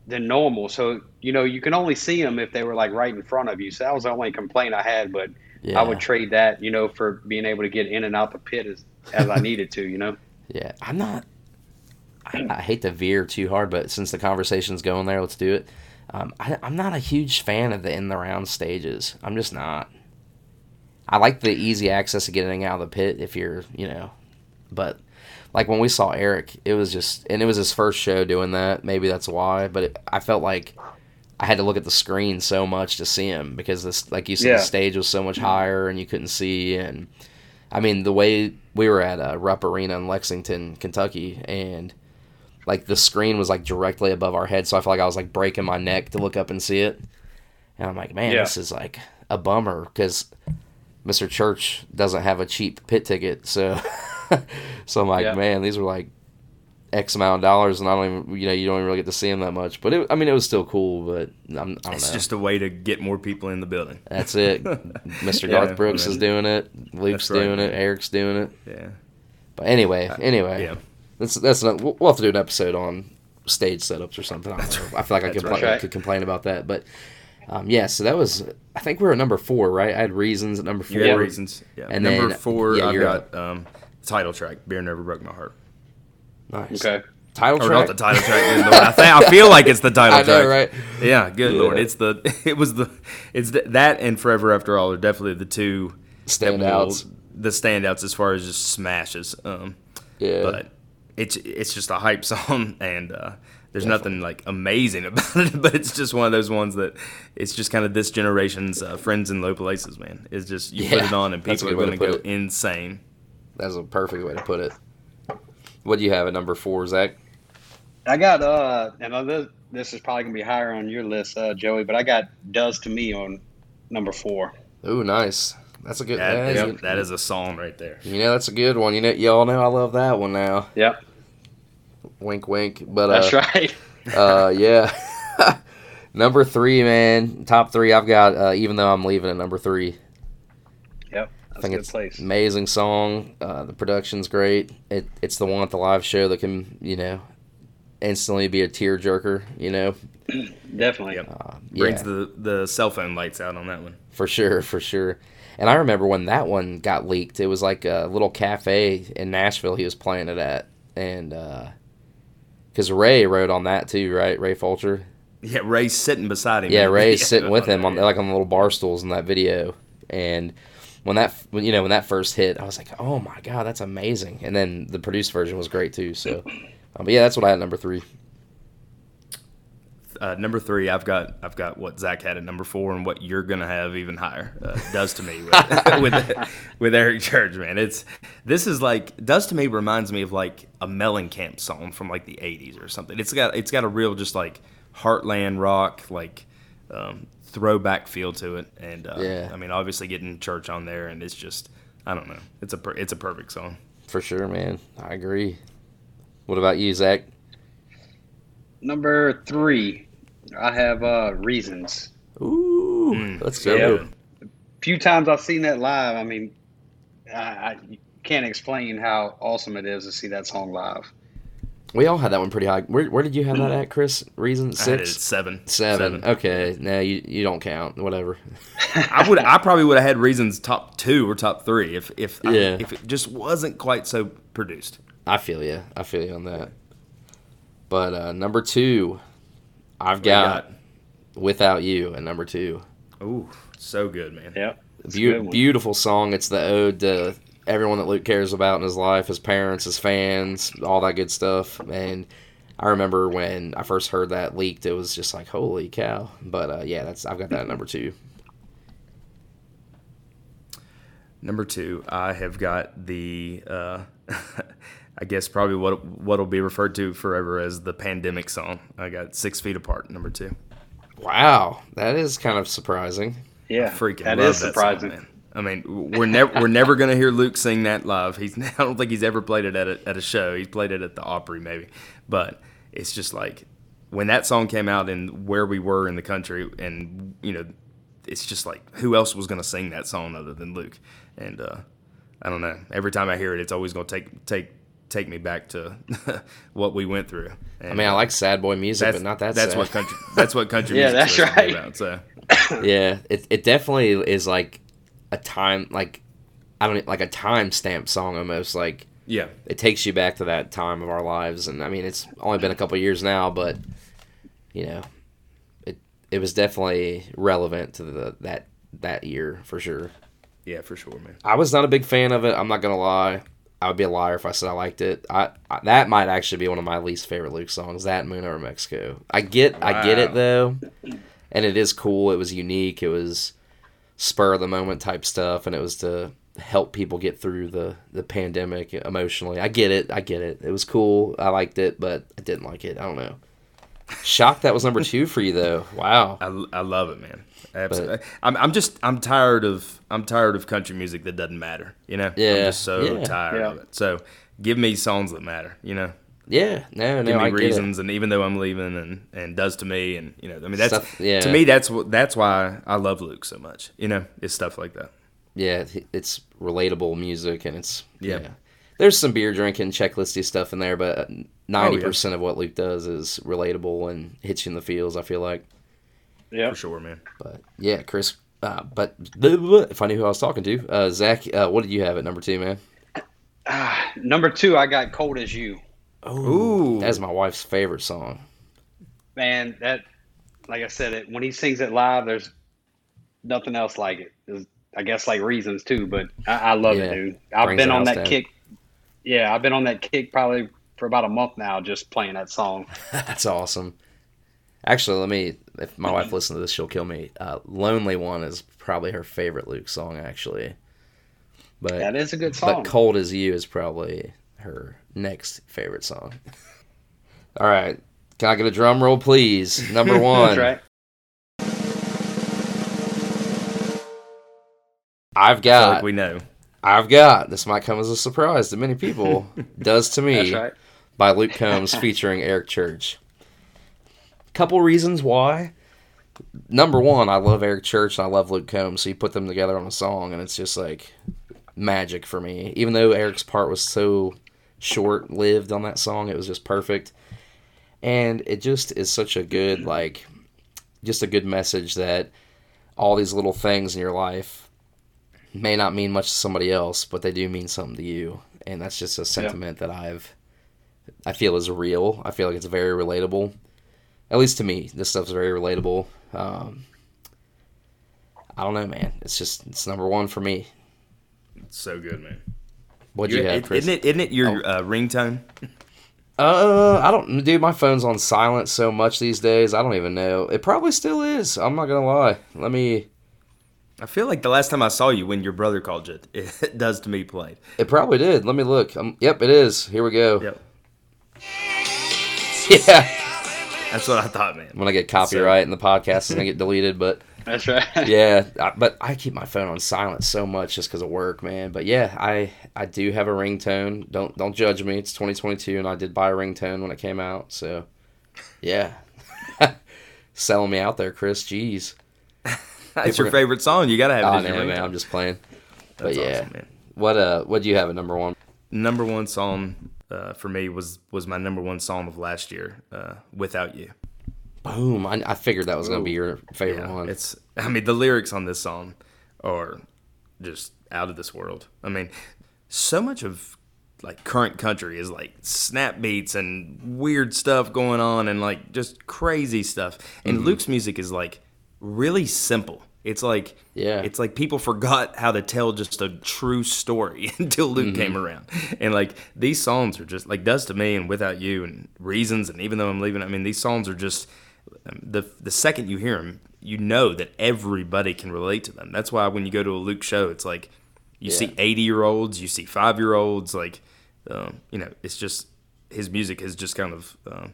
than normal, so you know you can only see them if they were like right in front of you. So that was the only complaint I had. But Yeah, I would trade that, you know, for being able to get in and out the pit as as I needed to, you know. yeah. I'm not. I, I hate to veer too hard, but since the conversation's going there, let's do it. Um, I, I'm not a huge fan of the in the round stages. I'm just not. I like the easy access to getting out of the pit if you're, you know, but like when we saw Eric, it was just, and it was his first show doing that. Maybe that's why, but it, I felt like I had to look at the screen so much to see him because this, like you said, Yeah. the stage was so much higher and you couldn't see. And I mean, the way we were at uh, Rupp Arena in Lexington, Kentucky, and like the screen was like directly above our head, so I felt like I was like breaking my neck to look up and see it. And I'm like, man, Yeah. this is like a bummer because Mr. Church doesn't have a cheap pit ticket, so so I'm like, Yeah. man, these were like X amount of dollars, and I don't even, you know, you don't even really get to see them that much. But it, I mean, it was still cool. But I'm, I don't It's know. just a way to get more people in the building. That's it. Mr. Yeah, Garth Brooks I is doing it. Luke's right, doing it. Eric's doing it. Yeah. But anyway, anyway, Yeah. that's that's not. We'll we'll have to do an episode on stage setups or something. I, don't know. I feel like I could, right. I could complain about that, but um, yeah. So that was. I think we were at number four, right? I had reasons at number four. Yeah, reasons. Yeah. And Number then- four, yeah, I've got um, title track. Beer never broke my heart. Nice. Okay. Title Or track. not the title track. good lord. I, think, I feel like it's the title I track. know, right? Yeah, good Yeah. lord. It's the. It was the. It's the, that and Forever After All are definitely the two that will- Standouts. The standouts as far as just smashes. Um, Yeah. but it's it's just a hype song and uh, there's nothing like amazing about it but it's just one of those ones that it's just kind of this generation's uh, friends in low places man it's just you put it on and people are going to to go it. insane That's a perfect way to put it. What do you have at number four, Zach? I got uh, and this, this is probably gonna be higher on your list, uh, Joey, but I got "Does to Me" on number four. Ooh, nice. That's a good. that, that is, is a- that is a song right there you know, that's a good one. You know, y'all know I love that one now. Yep, Wink, wink. But that's uh, right. uh, yeah. number three, man. Top three. I've got. Uh, even though I'm leaving at number three. Yep, I that's a think good it's place. amazing song. Uh, the production's great. It it's the one at the live show that can you know instantly be a tear jerker. You know, Definitely. Yep. uh, brings the the cell phone lights out on that one for sure, for sure. And I remember when that one got leaked. It was like a little cafe in Nashville. He was playing it at, and because Ray wrote on that too, right? Ray Fulcher. yeah ray's sitting beside him Yeah, in Ray's sitting with him on like on the little bar stools in that video, and when that when, you know when that first hit, I was like, oh my god, that's amazing. And then the produced version was great too. So, um, but yeah, that's what I had number three. uh, number three, I've got I've got what Zach had at number four, and what you're gonna have even higher. Uh, does to me with, with with Eric Church, man. It's this is like does to me reminds me of like a Mellencamp song from like the '80s or something. It's got it's got a real just like heartland rock like um, throwback feel to it, and uh, Yeah. I mean obviously getting Church on there, and it's just I don't know. It's a per- it's a perfect song. For sure, man. I agree. What about you, Zach? Number three, I have uh, "Reasons." Ooh, Mm, let's so go. A few times I've seen that live. I mean, I, I can't explain how awesome it is to see that song live. We all had that one pretty high. Where, where did you have that at, Chris? Reason I had it at six, seven. seven. Okay, no, you you don't count. Whatever. I would. I probably would have had reasons top two or top three if if I- if it just wasn't quite so produced. I feel you. I feel you on that. But uh, number two, I've What you got, without you and number two. Ooh, so good, man. Yeah. It's a Beau- good one. beautiful song. It's the ode to everyone that Luke cares about in his life, his parents, his fans, all that good stuff. And I remember when I first heard that leaked, it was just like, holy cow. But uh, yeah, that's I've got that at number two. Number two, I have got the. Uh, I guess probably what what'll be referred to forever as the pandemic song. I got six feet apart. Number two. Wow, that is kind of surprising. Yeah, I freaking that love is that surprising. song, man. I mean, we're never we're never gonna hear Luke sing that live. He's I don't think he's ever played it at a, at a show. He's played it at the Opry maybe, but it's just like when that song came out and where we were in the country, and you know, it's just like who else was gonna sing that song other than Luke? And uh, I don't know. Every time I hear it, it's always gonna take take take me back to what we went through. And, I mean, I like sad boy music, but not that that's sad. what country that's what country Yeah, music's that's supposed to be right. about. So. yeah, it it definitely is like a time like I don't like a time stamp song almost like Yeah, it takes you back to that time of our lives and I mean it's only been a couple years now but you know it it was definitely relevant to the that that year for sure. Yeah, for sure, man. I was not a big fan of it. I'm not gonna lie. I would be a liar if I said I liked it. I, I that might actually be one of my least favorite Luke songs. That Moon over Mexico. I get I get it though, and it is cool. It was unique. It was spur of the moment type stuff, and it was to help people get through the the pandemic emotionally. I get it. I get it. It was cool. I liked it, but I didn't like it. I don't know. Shocked that was number two for you though. Wow. I, I love it, man. Absolutely. I'm, I'm just I'm tired of I'm tired of country music that doesn't matter. You know. Yeah. I'm Yeah, just so yeah. tired Yeah. of it. So give me songs that matter. You know. Yeah. No. No. Give me I get it. reasons, and even though I'm leaving, and and does to me, and you know, I mean, that's Stuff- yeah. to me that's that's why I love Luke so much. You know, it's stuff like that. yeah, it's relatable music and it's yeah. Yeah. There's some beer drinking checklisty stuff in there, but Oh, ninety percent of what Luke does is relatable and hits you in the feels. I feel like, Yeah. For sure, man. but yeah, Chris. Uh, but if I knew who I was talking to, uh, Zach, uh, what did you have at number two, man? Number two, I got "Cold as You." Ooh. that's my wife's favorite song. Man, that, like I said, it when he sings it live, there's nothing else like it. There's, I guess like reasons too, but I, I love Yeah. it, dude. I've Brings been on that down. kick. Yeah, I've been on that kick probably for about a month now, just playing that song. That's awesome. Actually, let me. If my wife listens to this, she'll kill me. Uh, "Lonely One" is probably her favorite Luke song, actually. But That is a good song. But Cold as You is probably her next favorite song. All right. Can I get a drum roll, please? Number one. That's right. I've got, like we know. I've got, this might come as a surprise to many people, Does to Me That's right. by Luke Combs featuring Eric Church. Couple reasons why. Number one, I love Eric Church and I love Luke Combs, so you put them together on a song and it's just like magic for me. Even though Eric's part was so short lived on that song, it was just perfect. And it just is such a good, like, just a good message that all these little things in your life may not mean much to somebody else, but they do mean something to you. And that's just a sentiment that I've, I feel is real. I feel like it's very relatable. At least to me, this stuff's very relatable. Um, I don't know, man. It's just, it's number one for me. It's so good, man. What'd you have, Chris? Isn't it? Isn't it your uh, ringtone? Uh, I don't, dude. My phone's on silent so much these days. I don't even know. It probably still is. I'm not gonna lie. Let me. I feel like the last time I saw you, when your brother called you, it does to me played. It probably did. Let me look. Um, yep, it is. Here we go. Yep, Yeah. that's what I thought, man. When I get copyright and the podcast is gonna get deleted, but That's right. yeah. I, but I keep my phone on silent so much just because of work, man. But yeah, I I do have a ringtone. Don't don't judge me. It's 2022, and I did buy a ringtone when it came out. So yeah. Selling me out there, Chris. Jeez. That's your favorite song. You gotta have it. I as your know, man. I'm just playing. But yeah. awesome, man. What uh what do you have at number one? Number one song uh, for me was was my number one song of last year, uh, "Without You." Boom. I, I figured that was gonna be your favorite Yeah, one. it's. I mean, the lyrics on this song are just out of this world. I mean, so much of like current country is like snap beats and weird stuff going on and like just crazy stuff. Mm-hmm. And Luke's music is like really simple. It's like Yeah. it's like people forgot how to tell just a true story until Luke Mm-hmm. came around. And like these songs are just like Does to Me and Without You and Reasons and Even Though I'm Leaving. I mean, these songs are just the the second you hear them, you know that everybody can relate to them. That's why when you go to a Luke show, it's like you Yeah. see 80 year olds, you see five year olds. Like, um, you know, it's just his music is just kind of. Um,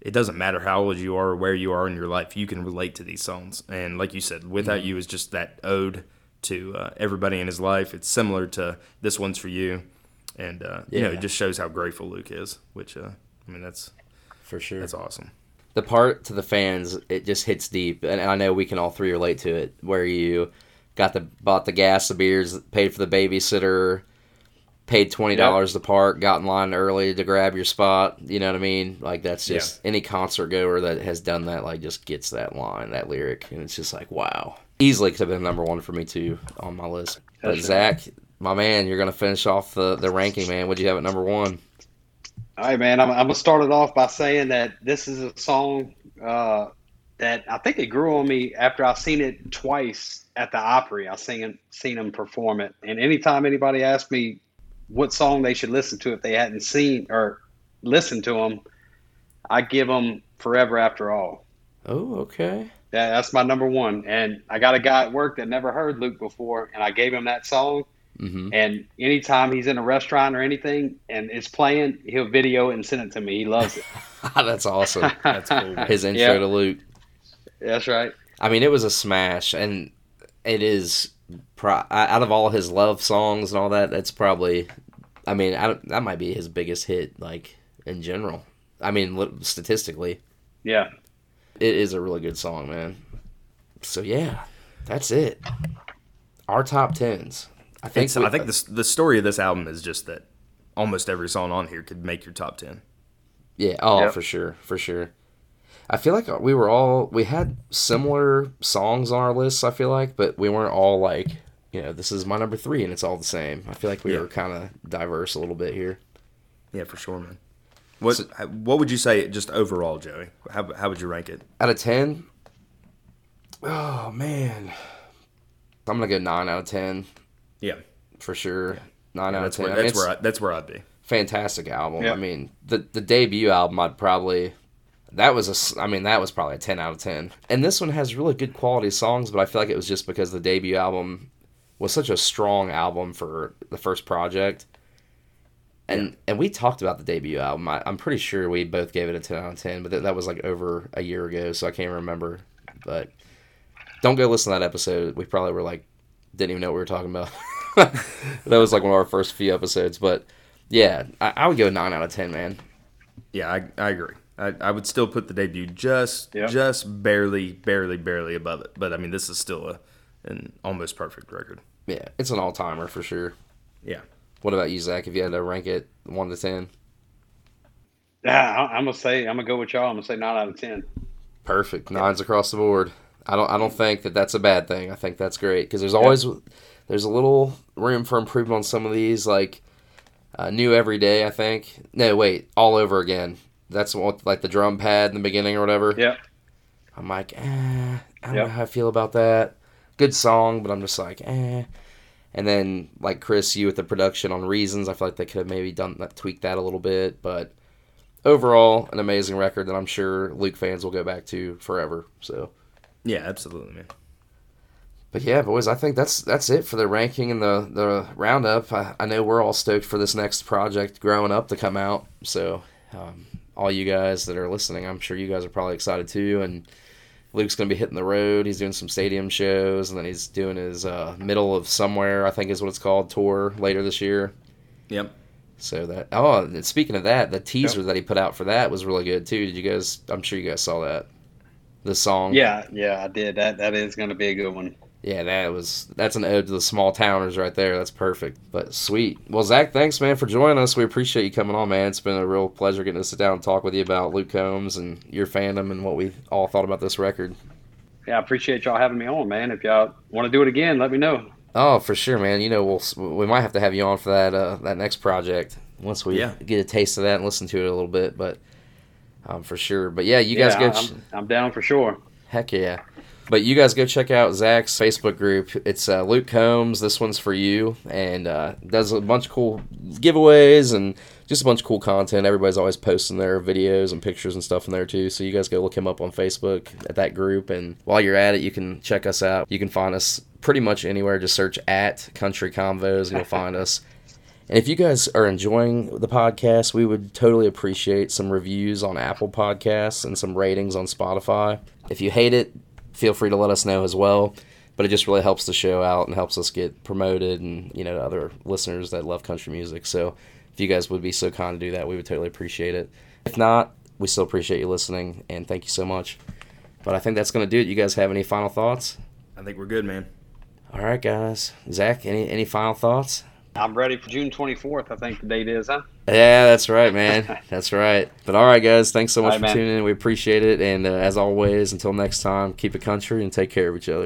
it doesn't matter how old you are or where you are in your life, you can relate to these songs. And like you said, Without Mm-hmm. You is just that ode to uh, everybody in his life. It's similar to This One's For You. And, uh, you know, Yeah. it just shows how grateful Luke is, which, uh, I mean, that's for sure. that's awesome. The part to the fans it just hits deep and i know we can all three relate to it where you got the bought the gas the beers paid for the babysitter paid $20 to park got in line early to grab your spot you know what i mean? Like that's just any concert goer that has done that like just gets that line that lyric and it's just like wow. Easily could have been number one for me too on my list. But zach my man you're gonna finish off the, the ranking man. What'd you have at number one All right, man. I'm, I'm gonna start it off by saying that this is a song uh, that I think it grew on me after I seen it twice at the Opry. I seen seen him perform it, and anytime anybody asked me what song they should listen to if they hadn't seen or listened to him, I give them "Forever After All." Oh, okay. Yeah, that's my number one. And I got a guy at work that never heard Luke before, and I gave him that song. Mm-hmm. And anytime he's in a restaurant or anything and it's playing, he'll video it and send it to me. He loves it. That's awesome. That's cool. His intro to Luke. that's right. I mean, it was a smash, and it is pro- out of all his love songs and all that. That's probably, I mean, I that might be his biggest hit, like in general. I mean, statistically, Yeah. it is a really good song, man. So yeah, that's it. Our top tens. I think. It's, we- I think the the story of this album is just that almost every song on here could make your top ten. Yeah. Oh, Yep. for sure, for sure. I feel like we were all we had similar songs on our lists. I feel like, but we weren't all like, you know, this is my number three, and it's all the same. I feel like we Yeah. were kind of diverse a little bit here. Yeah, for sure, man. What what would you say just overall, Joey? How how would you rank it? Out of ten. Oh man, I'm gonna go nine out of ten Yeah, for sure. Nine Yeah, out that's of ten. where I mean, that's where I, that's where I'd be. fantastic album. Yeah. I mean, the the debut album, I'd probably. That was a I mean, that was probably a 10 out of 10. And this one has really good quality songs, but I feel like it was just because the debut album was such a strong album for the first project. And and we talked about the debut album. I, I'm pretty sure we both gave it a 10 out of 10, but that, that was like over a year ago, so I can't remember. But don't go listen to that episode. We probably were like, didn't even know what we were talking about. that was like one of our first few episodes. But yeah, I, I would go 9 out of 10, man. Yeah, I, I agree. I, I would still put the debut just Yeah. just barely barely barely above it. But I mean, this is still a an almost perfect record. Yeah, it's an all timer for sure. Yeah. What about you, Zach? If you had to rank it 1 to 10? Yeah, I- I'm gonna say I'm gonna go with y'all. I'm gonna say nine out of ten. Perfect. Nines across the board. I don't. I don't think that that's a bad thing. I think that's great because there's always there's a little room for improvement on some of these, like uh, new every day. I think. No, wait. All over again. That's what like the drum pad in the beginning or whatever. Yeah. I'm like, eh, I don't know how I feel about that. Good song, but I'm just like, eh. And then like Chris, you with the production on Reasons, I feel like they could have maybe done that, tweaked that a little bit, but overall, an amazing record that I'm sure Luke fans will go back to forever. So. Yeah, absolutely, man. But yeah, boys, I think that's that's it for the ranking and the the roundup. I, I know we're all stoked for this next project, growing up, to come out. So, um, all you guys that are listening, I'm sure you guys are probably excited too. And Luke's gonna be hitting the road. He's doing some stadium shows, and then he's doing his uh, middle of somewhere, I think is what it's called, tour later this year. Yep. So that oh, and speaking of that, the teaser that he put out for that was really good too. Did you guys? I'm sure you guys saw that. The song. Yeah, yeah, I did. That that is gonna be a good one. Yeah, that was that's an ode to the small towners right there. That's perfect. But sweet. Well, Zach, thanks man for joining us. We appreciate you coming on, man. It's been a real pleasure getting to sit down and talk with you about Luke Combs and your fandom and what we all thought about this record. Yeah, I appreciate y'all having me on, man. If y'all want to do it again, let me know. Oh, for sure, man. You know, we'll we might have to have you on for that uh, that next project once we Yeah. get a taste of that and listen to it a little bit. But um, for sure. But yeah, you guys yeah, go. ch- I'm, I'm down for sure. Heck yeah. But you guys go check out Zach's Facebook group. It's uh, Luke Combs. This one's for you, and uh, does a bunch of cool giveaways and just a bunch of cool content. Everybody's always posting their videos and pictures and stuff in there too. So you guys go look him up on Facebook at that group, and while you're at it, you can check us out. You can find us pretty much anywhere. Just search at Country Convos, and you'll find us. And if you guys are enjoying the podcast, we would totally appreciate some reviews on Apple Podcasts and some ratings on Spotify. If you hate it, feel free to let us know as well. But it just really helps the show out and helps us get promoted and, you know, to other listeners that love country music. So if you guys would be so kind to do that, we would totally appreciate it. If not, we still appreciate you listening and thank you so much. But I think that's going to do it. You guys have any final thoughts? I think we're good, man. All right, guys. Zach, any any final thoughts? I'm ready for June 24th. I think the date is, huh? Yeah, that's right, man. that's right. But all right, guys, thanks so much right, for man. tuning in. We appreciate it. And uh, as always, until next time, keep it country and take care of each other.